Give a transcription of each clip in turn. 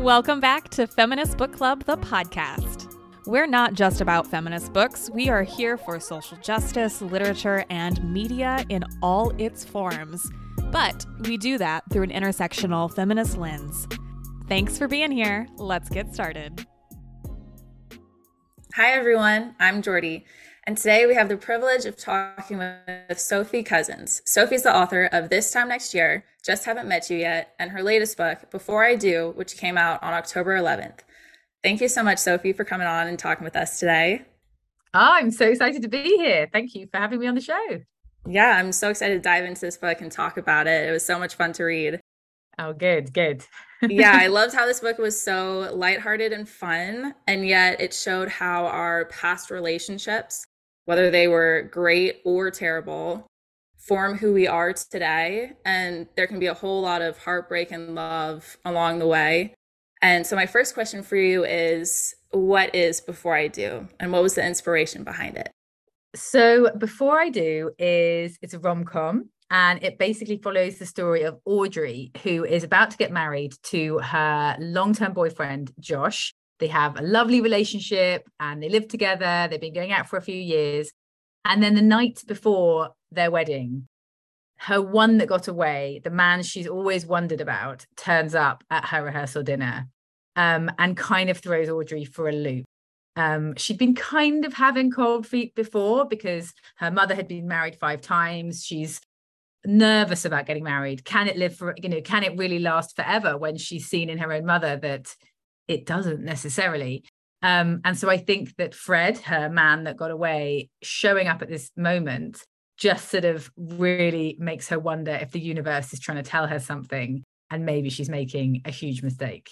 Welcome back to Feminist Book Club, the podcast. We're not just about feminist books, we are here for social justice, literature, and media in all its forms. But we do that through an intersectional feminist lens. Thanks for being here. Let's get started. Hi, everyone. I'm Jordy. And today we have the privilege of talking with Sophie Cousins. Sophie's the author of This Time Next Year, Just Haven't Met You Yet, and her latest book, Before I Do, which came out on October 11th. Thank you so much, Sophie, for coming on and talking with us today. Oh, I'm so excited to be here. Thank you for having me on the show. Yeah, I'm so excited to dive into this book and talk about it. It was so much fun to read. Oh, good, good. yeah, I loved how this book was so lighthearted and fun, and yet it showed how our past relationships whether they were great or terrible, form who we are today. And there can be a whole lot of heartbreak and love along the way. And so, my first question for you is what is Before I Do? And what was the inspiration behind it? So, Before I Do is it's a rom com and it basically follows the story of Audrey, who is about to get married to her long term boyfriend, Josh. They have a lovely relationship and they live together. They've been going out for a few years. And then the night before their wedding, her one that got away, the man she's always wondered about, turns up at her rehearsal dinner um, and kind of throws Audrey for a loop. Um, she'd been kind of having cold feet before because her mother had been married five times. She's nervous about getting married. Can it live for, you know, can it really last forever when she's seen in her own mother that it doesn't necessarily. Um, and so I think that Fred, her man that got away, showing up at this moment just sort of really makes her wonder if the universe is trying to tell her something and maybe she's making a huge mistake.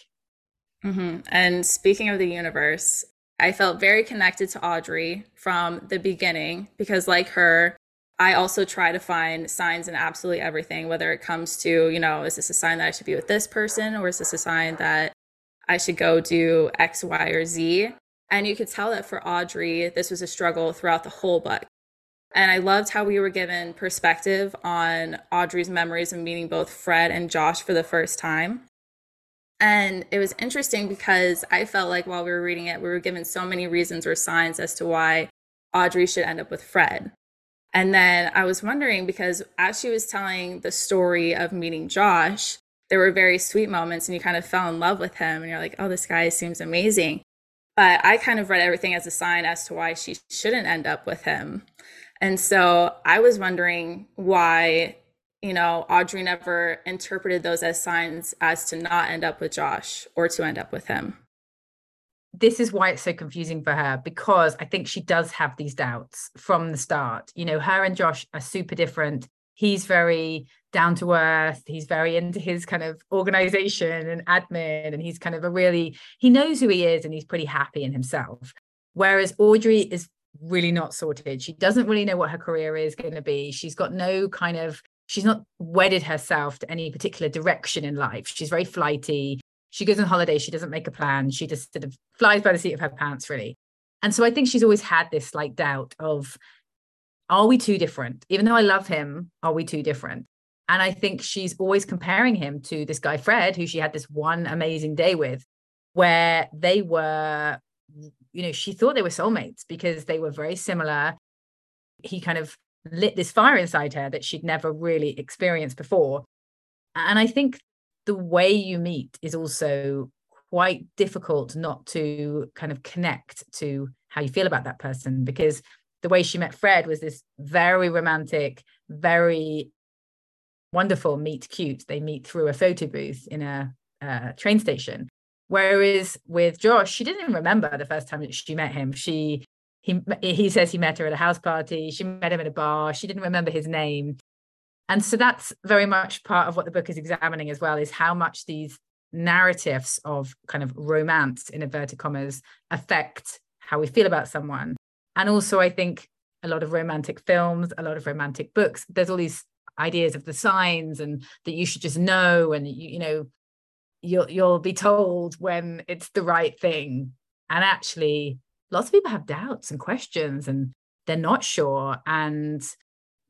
Mm-hmm. And speaking of the universe, I felt very connected to Audrey from the beginning because, like her, I also try to find signs in absolutely everything, whether it comes to, you know, is this a sign that I should be with this person or is this a sign that I should go do X, Y, or Z. And you could tell that for Audrey, this was a struggle throughout the whole book. And I loved how we were given perspective on Audrey's memories of meeting both Fred and Josh for the first time. And it was interesting because I felt like while we were reading it, we were given so many reasons or signs as to why Audrey should end up with Fred. And then I was wondering because as she was telling the story of meeting Josh, there were very sweet moments and you kind of fell in love with him and you're like, oh, this guy seems amazing. But I kind of read everything as a sign as to why she shouldn't end up with him. And so I was wondering why, you know, Audrey never interpreted those as signs as to not end up with Josh or to end up with him. This is why it's so confusing for her because I think she does have these doubts from the start. You know, her and Josh are super different. He's very down to earth. He's very into his kind of organization and admin, and he's kind of a really, he knows who he is and he's pretty happy in himself. Whereas Audrey is really not sorted. She doesn't really know what her career is going to be. She's got no kind of, she's not wedded herself to any particular direction in life. She's very flighty. She goes on holiday. She doesn't make a plan. She just sort of flies by the seat of her pants, really. And so I think she's always had this like doubt of, are we too different? Even though I love him, are we too different? And I think she's always comparing him to this guy, Fred, who she had this one amazing day with, where they were, you know, she thought they were soulmates because they were very similar. He kind of lit this fire inside her that she'd never really experienced before. And I think the way you meet is also quite difficult not to kind of connect to how you feel about that person because the way she met Fred was this very romantic, very wonderful meet cute. They meet through a photo booth in a, train station. Whereas with josh she didn't even remember the first time that she met him. She he he says he met her at a house party. She met him at a bar. She didn't remember his name. And so that's very much part of what the book is examining as well is how much these narratives of kind of romance in inverted commas affect how we feel about someone. And also i think a lot of romantic films a lot of romantic books there's all these ideas of the signs and that you should just know and you, you know you'll you'll be told when it's the right thing. And actually lots of people have doubts and questions and they're not sure. And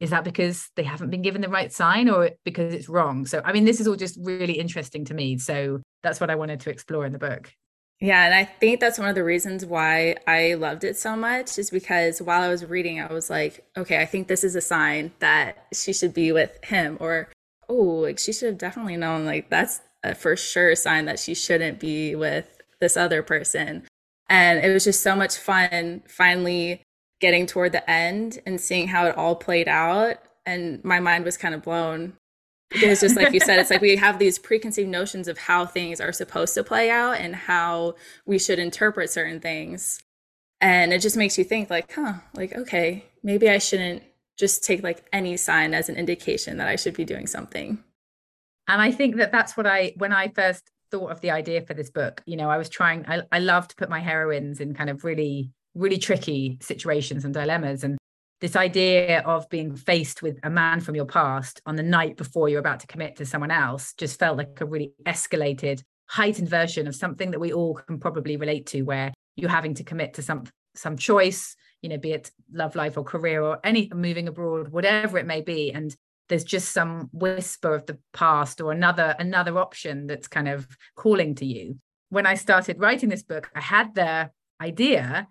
is that because they haven't been given the right sign or because it's wrong? So i mean this is all just really interesting to me. So that's what I wanted to explore in the book. Yeah, and I think that's one of the reasons why I loved it so much is because while I was reading, I was like, okay, I think this is a sign that she should be with him, or oh, like she should have definitely known, like that's a for sure sign that she shouldn't be with this other person. And it was just so much fun finally getting toward the end and seeing how it all played out. And my mind was kind of blown because just like you said it's like we have these preconceived notions of how things are supposed to play out and how we should interpret certain things. And it just makes you think like huh like okay maybe i shouldn't just take like any sign as an indication that i should be doing something. And i think that that's what i when i first thought of the idea for this book you know i was trying i, I love to put my heroines in kind of really really tricky situations and dilemmas. And this idea of being faced with a man from your past on the night before you're about to commit to someone else just felt like a really escalated heightened version of something that we all can probably relate to where you're having to commit to some some choice you know be it love life or career or any moving abroad whatever it may be. And there's just some whisper of the past or another another option that's kind of calling to you. When i started writing this book i had the idea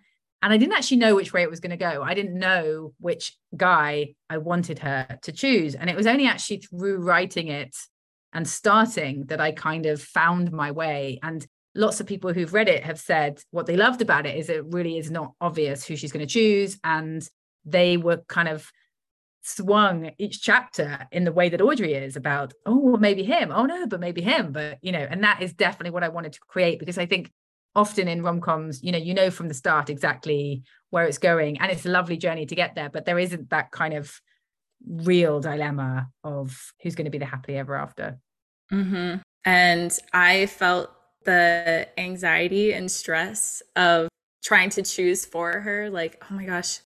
and I didn't actually know which way it was going to go. I didn't know which guy I wanted her to choose. And it was only actually through writing it and starting that I kind of found my way. And lots of people who've read it have said what they loved about it is it really is not obvious who she's going to choose. And they were kind of swung each chapter in the way that Audrey is about, oh, maybe him. Oh, no, but maybe him. But, you know, and that is definitely what I wanted to create because I think often in rom-coms you know you know from the start exactly where it's going and it's a lovely journey to get there but there isn't that kind of real dilemma of who's going to be the happily ever after. Mm-hmm. and i felt the anxiety and stress of trying to choose for her like oh my gosh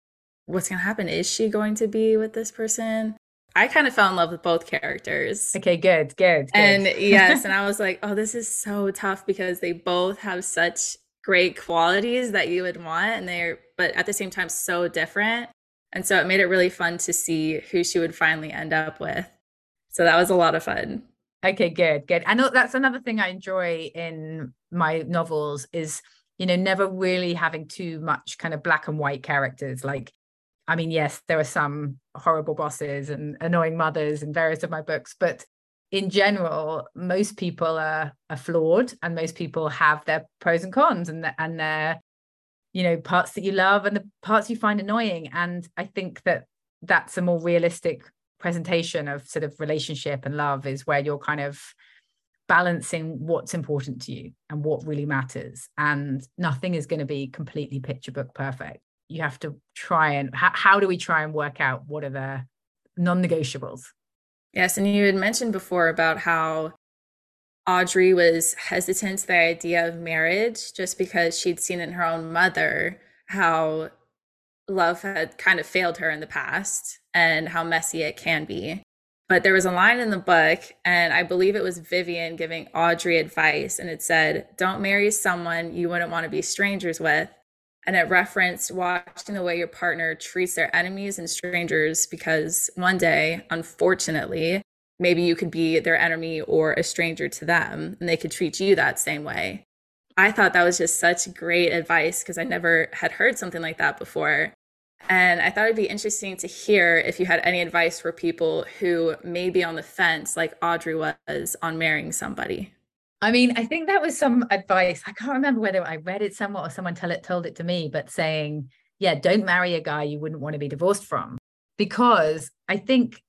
what's going to happen? Is she going to be with this person I kind of fell in love with both characters. Okay, good, good. good. And yes, and I was like, oh, this is so tough because they both have such great qualities that you would want and they're but at the same time so different. And so it made it really fun to see who she would finally end up with. So that was a lot of fun. Okay, good, good. And that's another thing I enjoy in my novels is, you know, never really having too much kind of black and white characters. Like I mean, yes, there are some horrible bosses and annoying mothers in various of my books, but in general, most people are, are flawed and most people have their pros and cons and, and their, you know, parts that you love and the parts you find annoying. And I think that that's a more realistic presentation of sort of relationship and love is where you're kind of balancing what's important to you and what really matters. And nothing is going to be completely picture book perfect you have to try and how, how do we try and work out what are the non-negotiables? Yes and you had mentioned before about how audrey was hesitant to the idea of marriage just because she'd seen in her own mother how love had kind of failed her in the past and how messy it can be. But there was a line in the book and i believe it was vivian giving audrey advice and it said don't marry someone you wouldn't want to be strangers with and it referenced watching the way your partner treats their enemies and strangers because one day, unfortunately, maybe you could be their enemy or a stranger to them and they could treat you that same way. I thought that was just such great advice because I never had heard something like that before. And I thought it'd be interesting to hear if you had any advice for people who may be on the fence, like Audrey was, on marrying somebody. I mean, I think that was some advice. I can't remember whether I read it somewhere or someone tell it told it to me, but saying, yeah, don't marry a guy you wouldn't want to be divorced from. Because I think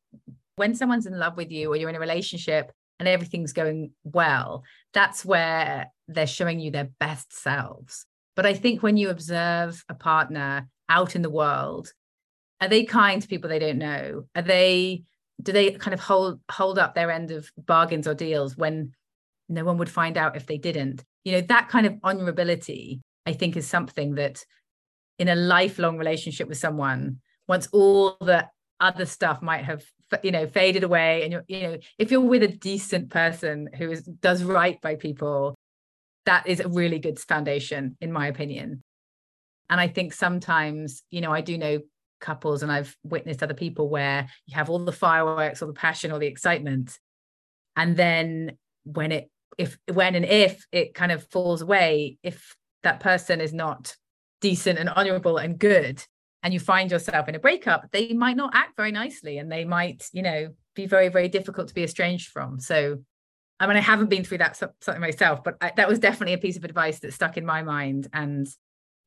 when someone's in love with you or you're in a relationship and everything's going well, that's where they're showing you their best selves. But I think when you observe a partner out in the world, are they kind to people they don't know? Are they do they kind of hold hold up their end of bargains or deals when no one would find out if they didn't. You know that kind of honorability i think is something that in a lifelong relationship with someone once all the other stuff might have you know faded away and you're you know if you're with a decent person who is does right by people that is a really good foundation in my opinion. And i think sometimes you know i do know couples and i've witnessed other people where you have all the fireworks or the passion or the excitement. And then when it if when and if it kind of falls away if that person is not decent and honorable and good and you find yourself in a breakup they might not act very nicely and they might you know be very very difficult to be estranged from. So i mean i haven't been through that something myself but I, that was definitely a piece of advice that stuck in my mind. And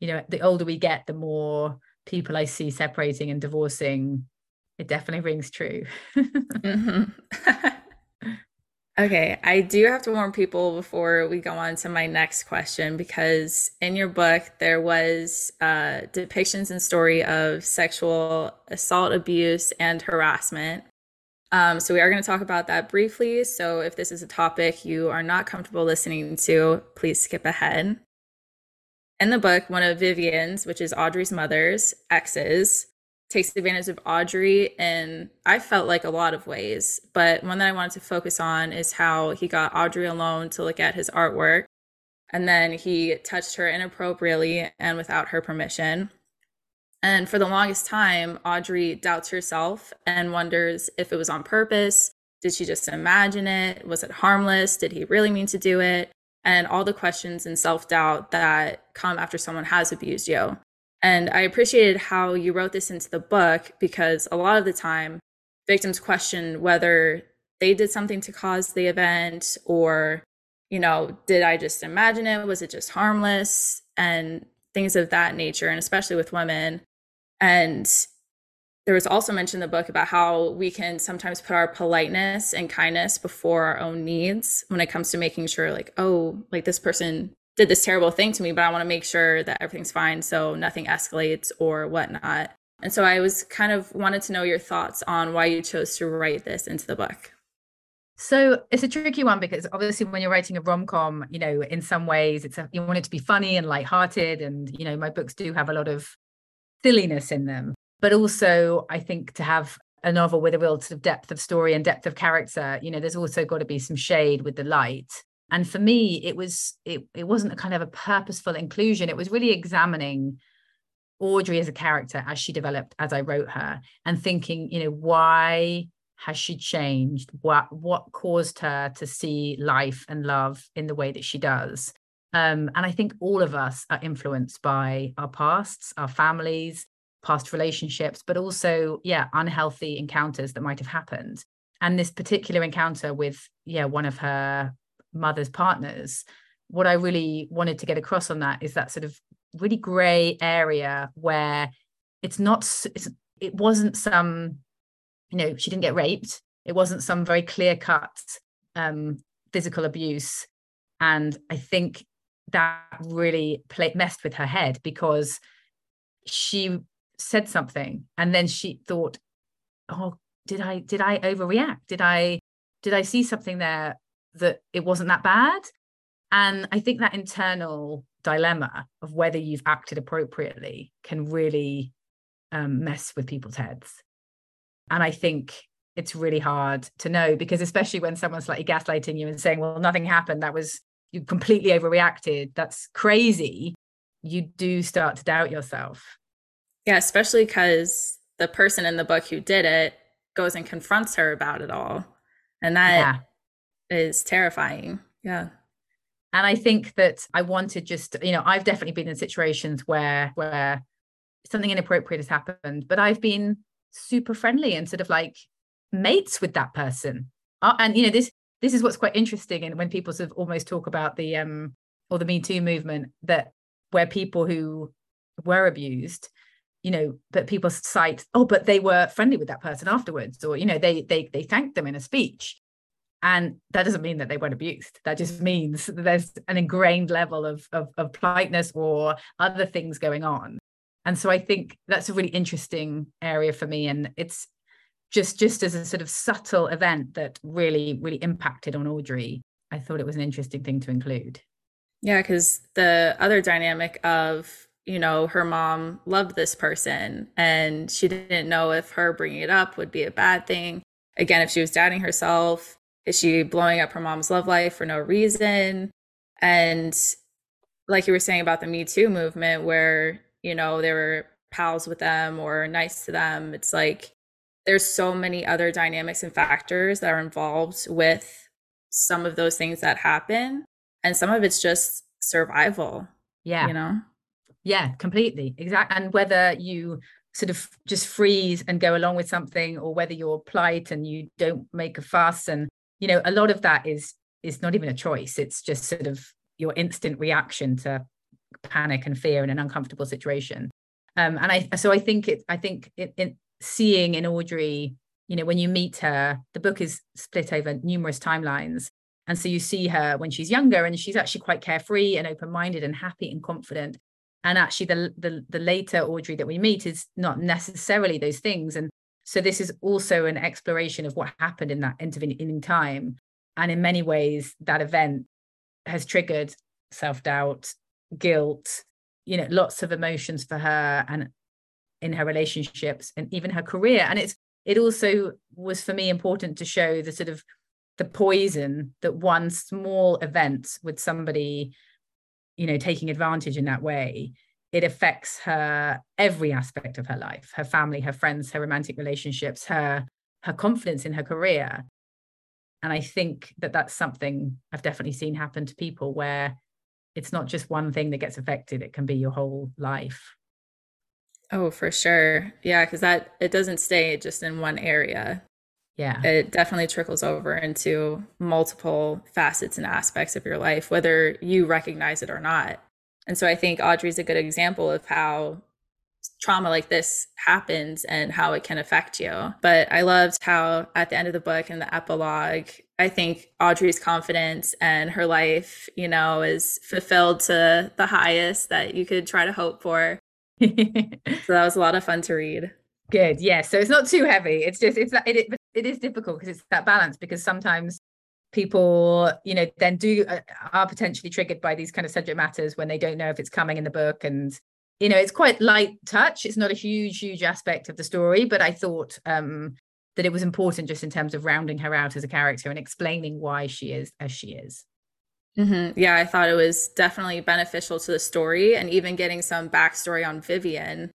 you know the older we get the more people i see separating and divorcing it definitely rings true. Mm-hmm. Okay, I do have to warn people before we go on to my next question because in your book there was uh, depictions and story of sexual assault, abuse, and harassment. Um, so we are going to talk about that briefly. So if this is a topic you are not comfortable listening to, please skip ahead. In the book, one of Vivian's, which is Audrey's mother's exes, takes advantage of Audrey in I felt like a lot of ways, but one that I wanted to focus on is how he got Audrey alone to look at his artwork and then he touched her inappropriately and without her permission. And for the longest time, Audrey doubts herself and wonders if it was on purpose. Did she just imagine it? Was it harmless? Did he really mean to do it? And all the questions and self doubt that come after someone has abused you. And I appreciated how you wrote this into the book because a lot of the time, victims question whether they did something to cause the event or, you know, did I just imagine it? Was it just harmless? And things of that nature, and especially with women. And there was also mentioned in the book about how we can sometimes put our politeness and kindness before our own needs when it comes to making sure, like, oh, like this person did this terrible thing to me, but I want to make sure that everything's fine so nothing escalates or whatnot. And so I was kind of wanted to know your thoughts on why you chose to write this into the book. So it's a tricky one because obviously when you're writing a rom-com, you know, in some ways it's a, you want it to be funny and light-hearted and you know, my books do have a lot of silliness in them. But also I think to have a novel with a real sort of depth of story and depth of character, you know, there's also got to be some shade with the light and for me it was it, it wasn't a kind of a purposeful inclusion. It was really examining audrey as a character as she developed as i wrote her and thinking you know why has she changed? What what caused her to see life and love in the way that she does? Um, and i think all of us are influenced by our pasts our families past relationships but also yeah unhealthy encounters that might have happened. And this particular encounter with yeah one of her mother's partners what i really wanted to get across on that is that sort of really gray area where it's not it's, it wasn't some you know she didn't get raped. It wasn't some very clear cut um, physical abuse. And i think that really played messed with her head because she said something and then she thought oh did i did i overreact? Did i did i see something there that it wasn't that bad. And I think that internal dilemma of whether you've acted appropriately can really um, mess with people's heads. And I think it's really hard to know because, especially when someone's slightly gaslighting you and saying, well, nothing happened, that was you completely overreacted, that's crazy, you do start to doubt yourself. Yeah, especially because the person in the book who did it goes and confronts her about it all. And that yeah is terrifying. Yeah. And I think that I wanted just, you know, I've definitely been in situations where where something inappropriate has happened, but I've been super friendly and sort of like mates with that person. Uh, and you know, this this is what's quite interesting and when people sort of almost talk about the um or the Me Too movement that where people who were abused you know but people cite oh but they were friendly with that person afterwards or you know they they they thanked them in a speech and that doesn't mean that they weren't abused. That just means that there's an ingrained level of, of, of politeness or other things going on. And so i think that's a really interesting area for me. And it's just just as a sort of subtle event that really really impacted on audrey i thought it was an interesting thing to include. Yeah because the other dynamic of you know her mom loved this person and she didn't know if her bringing it up would be a bad thing. Again if she was doubting herself is she blowing up her mom's love life for no reason? And like you were saying about the Me Too movement, where, you know, they were pals with them or nice to them, it's like there's so many other dynamics and factors that are involved with some of those things that happen and some of it's just survival yeah you know yeah completely exactly and whether you sort of just freeze and go along with something or whether you're polite and you don't make a fuss and you know a lot of that is is not even a choice. It's just sort of your instant reaction to panic and fear in an uncomfortable situation. Um and i so i think it i think it, it seeing in audrey you know when you meet her the book is split over numerous timelines. And so you see her when she's younger and she's actually quite carefree and open-minded and happy and confident. And actually the, the the later audrey that we meet is not necessarily those things. And so this is also an exploration of what happened in that intervening time. And in many ways that event has triggered self-doubt guilt you know lots of emotions for her and in her relationships and even her career. And it's it also was for me important to show the sort of the poison that one small event with somebody you know taking advantage in that way it affects her every aspect of her life her family her friends her romantic relationships her her confidence in her career. And i think that that's something i've definitely seen happen to people where it's not just one thing that gets affected it can be your whole life. Oh for sure. Yeah because that it doesn't stay just in one area. Yeah. It definitely trickles over into multiple facets and aspects of your life whether you recognize it or not and so i think audrey's a good example of how trauma like this happens and how it can affect you. But i loved how at the end of the book in the epilogue i think audrey's confidence and her life you know is fulfilled to the highest that you could try to hope for. So that was a lot of fun to read. Good. Yeah. So it's not too heavy. It's just it's it, it, it is difficult because it's that balance because sometimes people you know then do uh, are potentially triggered by these kind of subject matters when they don't know if it's coming in the book. And you know it's quite light touch. It's not a huge huge aspect of the story but i thought um that it was important just in terms of rounding her out as a character and explaining why she is as she is. Mm-hmm. yeah i thought it was definitely beneficial to the story and even getting some backstory on vivian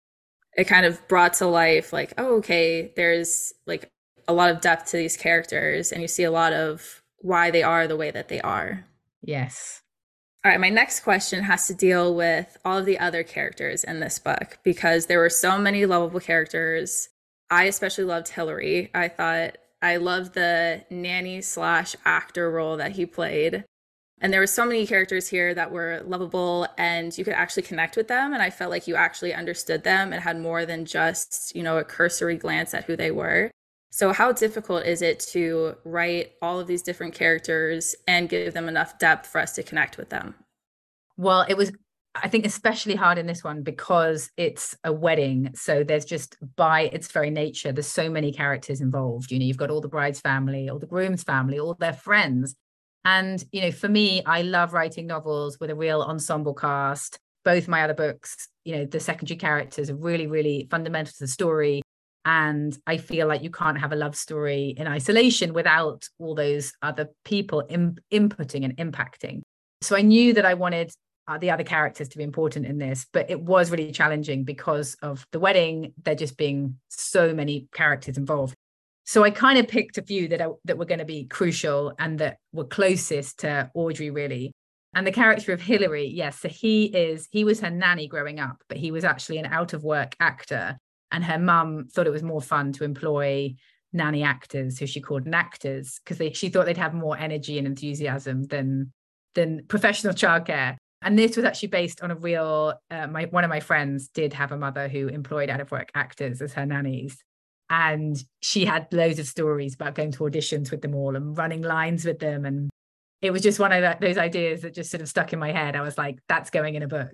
it kind of brought to life like oh okay there's like a lot of depth to these characters and you see a lot of why they are the way that they are. Yes. All right, my next question has to deal with all of the other characters in this book because there were so many lovable characters. I especially loved Hillary. I thought I loved the nanny slash actor role that he played. And there were so many characters here that were lovable and you could actually connect with them. And I felt like you actually understood them and had more than just, you know, a cursory glance at who they were. So, how difficult is it to write all of these different characters and give them enough depth for us to connect with them? Well, it was, I think, especially hard in this one because it's a wedding. So, there's just by its very nature, there's so many characters involved. You know, you've got all the bride's family, all the groom's family, all their friends. And, you know, for me, I love writing novels with a real ensemble cast. Both my other books, you know, the secondary characters are really, really fundamental to the story and I feel like you can't have a love story in isolation without all those other people Im- inputting and impacting. So I knew that I wanted uh, the other characters to be important in this, but it was really challenging because of the wedding, there just being so many characters involved. So I kind of picked a few that that were going to be crucial and that were closest to Audrey, really. And the character of Hillary, yes, so he is he was her nanny growing up, but he was actually an out of work actor and her mum thought it was more fun to employ nanny actors who she called actors because she thought they'd have more energy and enthusiasm than than professional childcare. And this was actually based on a real uh, my one of my friends did have a mother who employed out of work actors as her nannies. And she had loads of stories about going to auditions with them all and running lines with them. And it was just one of those ideas that just sort of stuck in my head. I was like that's going in a book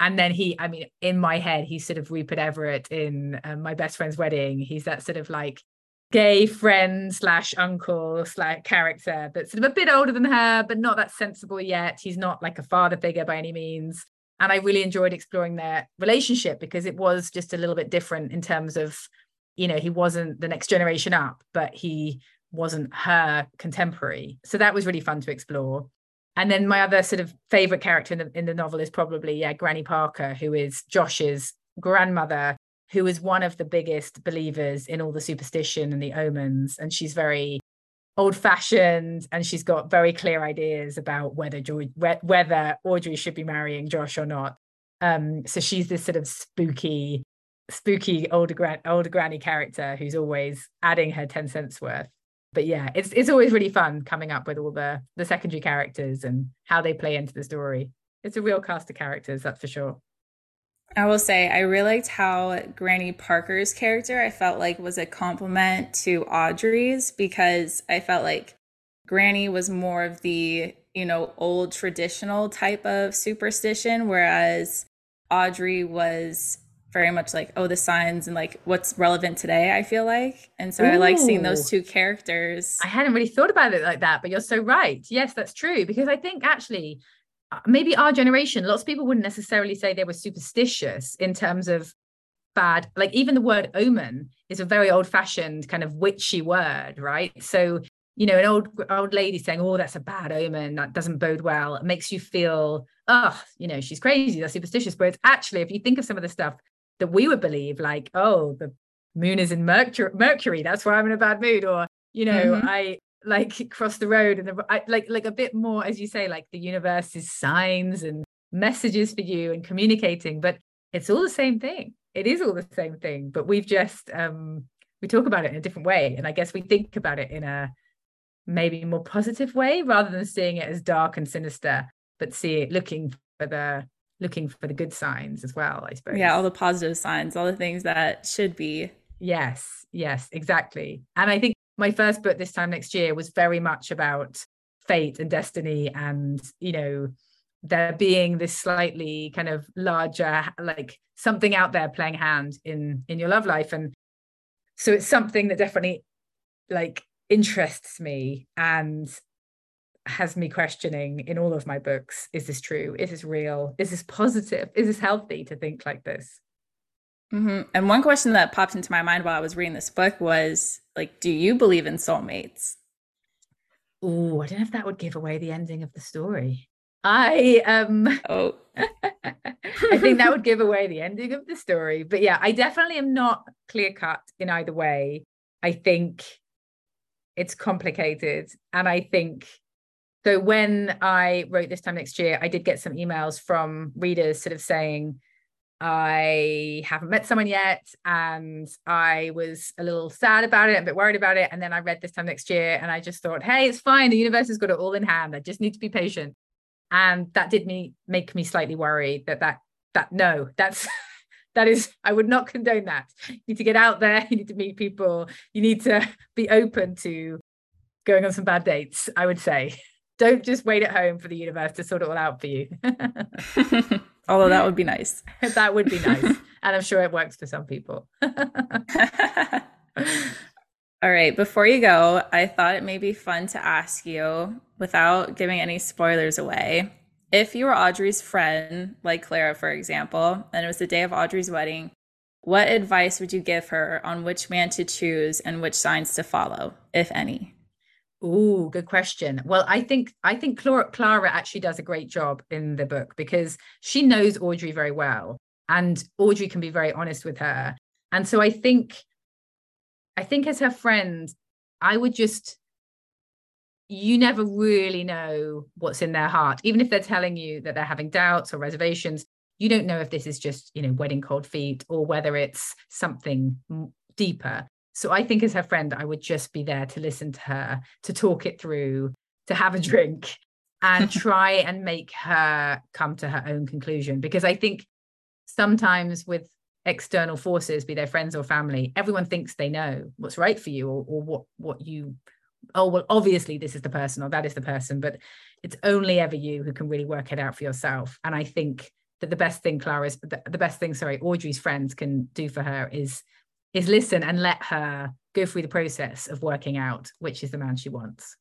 and then he i mean in my head he's sort of rupert everett in um, my best friend's wedding. He's that sort of like gay friend slash uncle slash character that's sort of a bit older than her but not that sensible yet. He's not like a father figure by any means. And i really enjoyed exploring their relationship because it was just a little bit different in terms of you know he wasn't the next generation up but he wasn't her contemporary. So that was really fun to explore and then my other sort of favorite character in the in the novel is probably yeah Granny Parker, who is Josh's grandmother, who is one of the biggest believers in all the superstition and the omens, and she's very old fashioned and she's got very clear ideas about whether George, whether Audrey should be marrying Josh or not. Um, so she's this sort of spooky, spooky older gran- older granny character who's always adding her 10 cents worth. But yeah, it's it's always really fun coming up with all the the secondary characters and how they play into the story. It's a real cast of characters, that's for sure. I will say I really liked how Granny Parker's character I felt like was a compliment to Audrey's because I felt like Granny was more of the, you know, old traditional type of superstition whereas Audrey was very much like oh the signs and like what's relevant today i feel like and so Ooh. i like seeing those two characters i hadn't really thought about it like that but you're so right yes that's true because i think actually uh, maybe our generation, lots of people wouldn't necessarily say they were superstitious in terms of bad. Like even the word omen is a very old-fashioned kind of witchy word, right? So you know, an old old lady saying, "Oh, that's a bad omen. That doesn't bode well." It makes you feel, oh, you know, she's crazy. That's superstitious. But it's actually, if you think of some of the stuff that we would believe, like, oh, the moon is in Mercury, Mercury. That's why I'm in a bad mood, or you know, mm-hmm. I like cross the road and the, I, like like a bit more as you say like the universe is signs and messages for you and communicating but it's all the same thing it is all the same thing but we've just um we talk about it in a different way and i guess we think about it in a maybe more positive way rather than seeing it as dark and sinister but see it looking for the looking for the good signs as well i suppose. Yeah all the positive signs all the things that should be. Yes yes exactly. And i think my first book this time next year was very much about fate and destiny and you know there being this slightly kind of larger like something out there playing hand in in your love life. And so it's something that definitely like interests me. And has me questioning in all of my books is this true is this real is this positive is this healthy to think like this Mm-hmm. And one question that popped into my mind while I was reading this book was like, do you believe in soulmates? Oh, I don't know if that would give away the ending of the story. I um oh I think that would give away the ending of the story. But yeah, I definitely am not clear cut in either way. I think it's complicated. And I think so when I wrote this time next year, I did get some emails from readers sort of saying, I haven't met someone yet, and I was a little sad about it, a bit worried about it. And then I read this time next year, and I just thought, hey, it's fine. The universe has got it all in hand. I just need to be patient. And that did me make me slightly worried that that that no, that's that is I would not condone that. You need to get out there. You need to meet people. You need to be open to going on some bad dates. I would say, don't just wait at home for the universe to sort it all out for you. Although that would be nice. that would be nice. and I'm sure it works for some people. All right. Before you go, I thought it may be fun to ask you, without giving any spoilers away, if you were Audrey's friend, like Clara, for example, and it was the day of Audrey's wedding, what advice would you give her on which man to choose and which signs to follow, if any? Oh, good question. Well, I think I think Clara, Clara actually does a great job in the book because she knows Audrey very well, and Audrey can be very honest with her. And so I think, I think as her friend, I would just you never really know what's in their heart even if they're telling you that they're having doubts or reservations you don't know if this is just you know wedding cold feet or whether it's something deeper so I think as her friend, I would just be there to listen to her, to talk it through, to have a drink and try and make her come to her own conclusion. Because I think sometimes with external forces, be they friends or family, everyone thinks they know what's right for you or, or what what you oh well obviously this is the person or that is the person but it's only ever you who can really work it out for yourself and i think that the best thing clara's the, the best thing sorry audrey's friends can do for her is is listen and let her go through the process of working out which is the man she wants.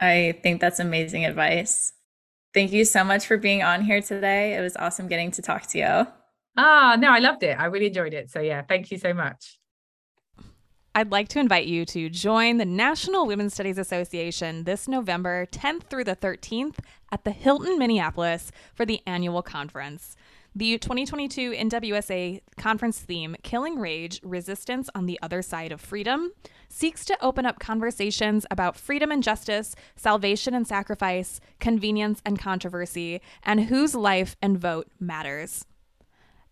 I think that's amazing advice. Thank you so much for being on here today. It was awesome getting to talk to you. Ah, no, I loved it. I really enjoyed it. So, yeah, thank you so much. I'd like to invite you to join the National Women's Studies Association this November 10th through the 13th at the Hilton Minneapolis for the annual conference. The 2022 NWSA conference theme, Killing Rage Resistance on the Other Side of Freedom, seeks to open up conversations about freedom and justice, salvation and sacrifice, convenience and controversy, and whose life and vote matters.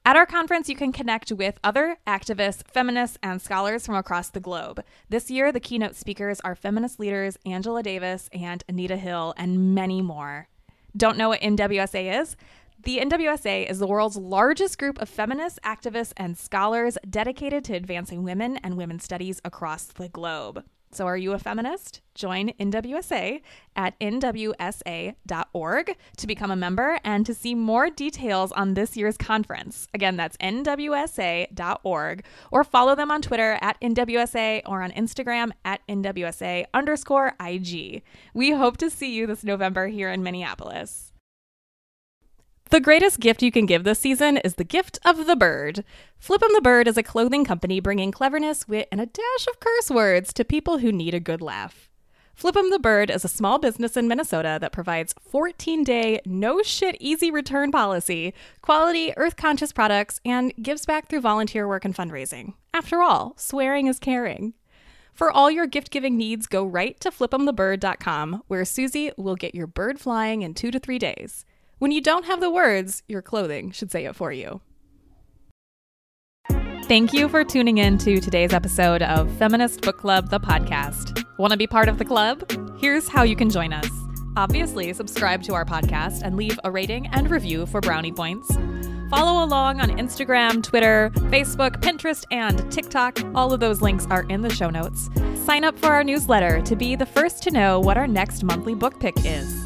At our conference, you can connect with other activists, feminists, and scholars from across the globe. This year, the keynote speakers are feminist leaders Angela Davis and Anita Hill, and many more. Don't know what NWSA is? The NWSA is the world's largest group of feminist activists and scholars dedicated to advancing women and women's studies across the globe. So, are you a feminist? Join NWSA at nwsa.org to become a member and to see more details on this year's conference. Again, that's nwsa.org, or follow them on Twitter at NWSA or on Instagram at NWSA underscore IG. We hope to see you this November here in Minneapolis. The greatest gift you can give this season is the gift of the bird. Flip 'em the Bird is a clothing company bringing cleverness, wit, and a dash of curse words to people who need a good laugh. Flip 'em the Bird is a small business in Minnesota that provides 14 day, no shit easy return policy, quality, earth conscious products, and gives back through volunteer work and fundraising. After all, swearing is caring. For all your gift giving needs, go right to flipemthebird.com, where Susie will get your bird flying in two to three days. When you don't have the words, your clothing should say it for you. Thank you for tuning in to today's episode of Feminist Book Club, the podcast. Want to be part of the club? Here's how you can join us. Obviously, subscribe to our podcast and leave a rating and review for brownie points. Follow along on Instagram, Twitter, Facebook, Pinterest, and TikTok. All of those links are in the show notes. Sign up for our newsletter to be the first to know what our next monthly book pick is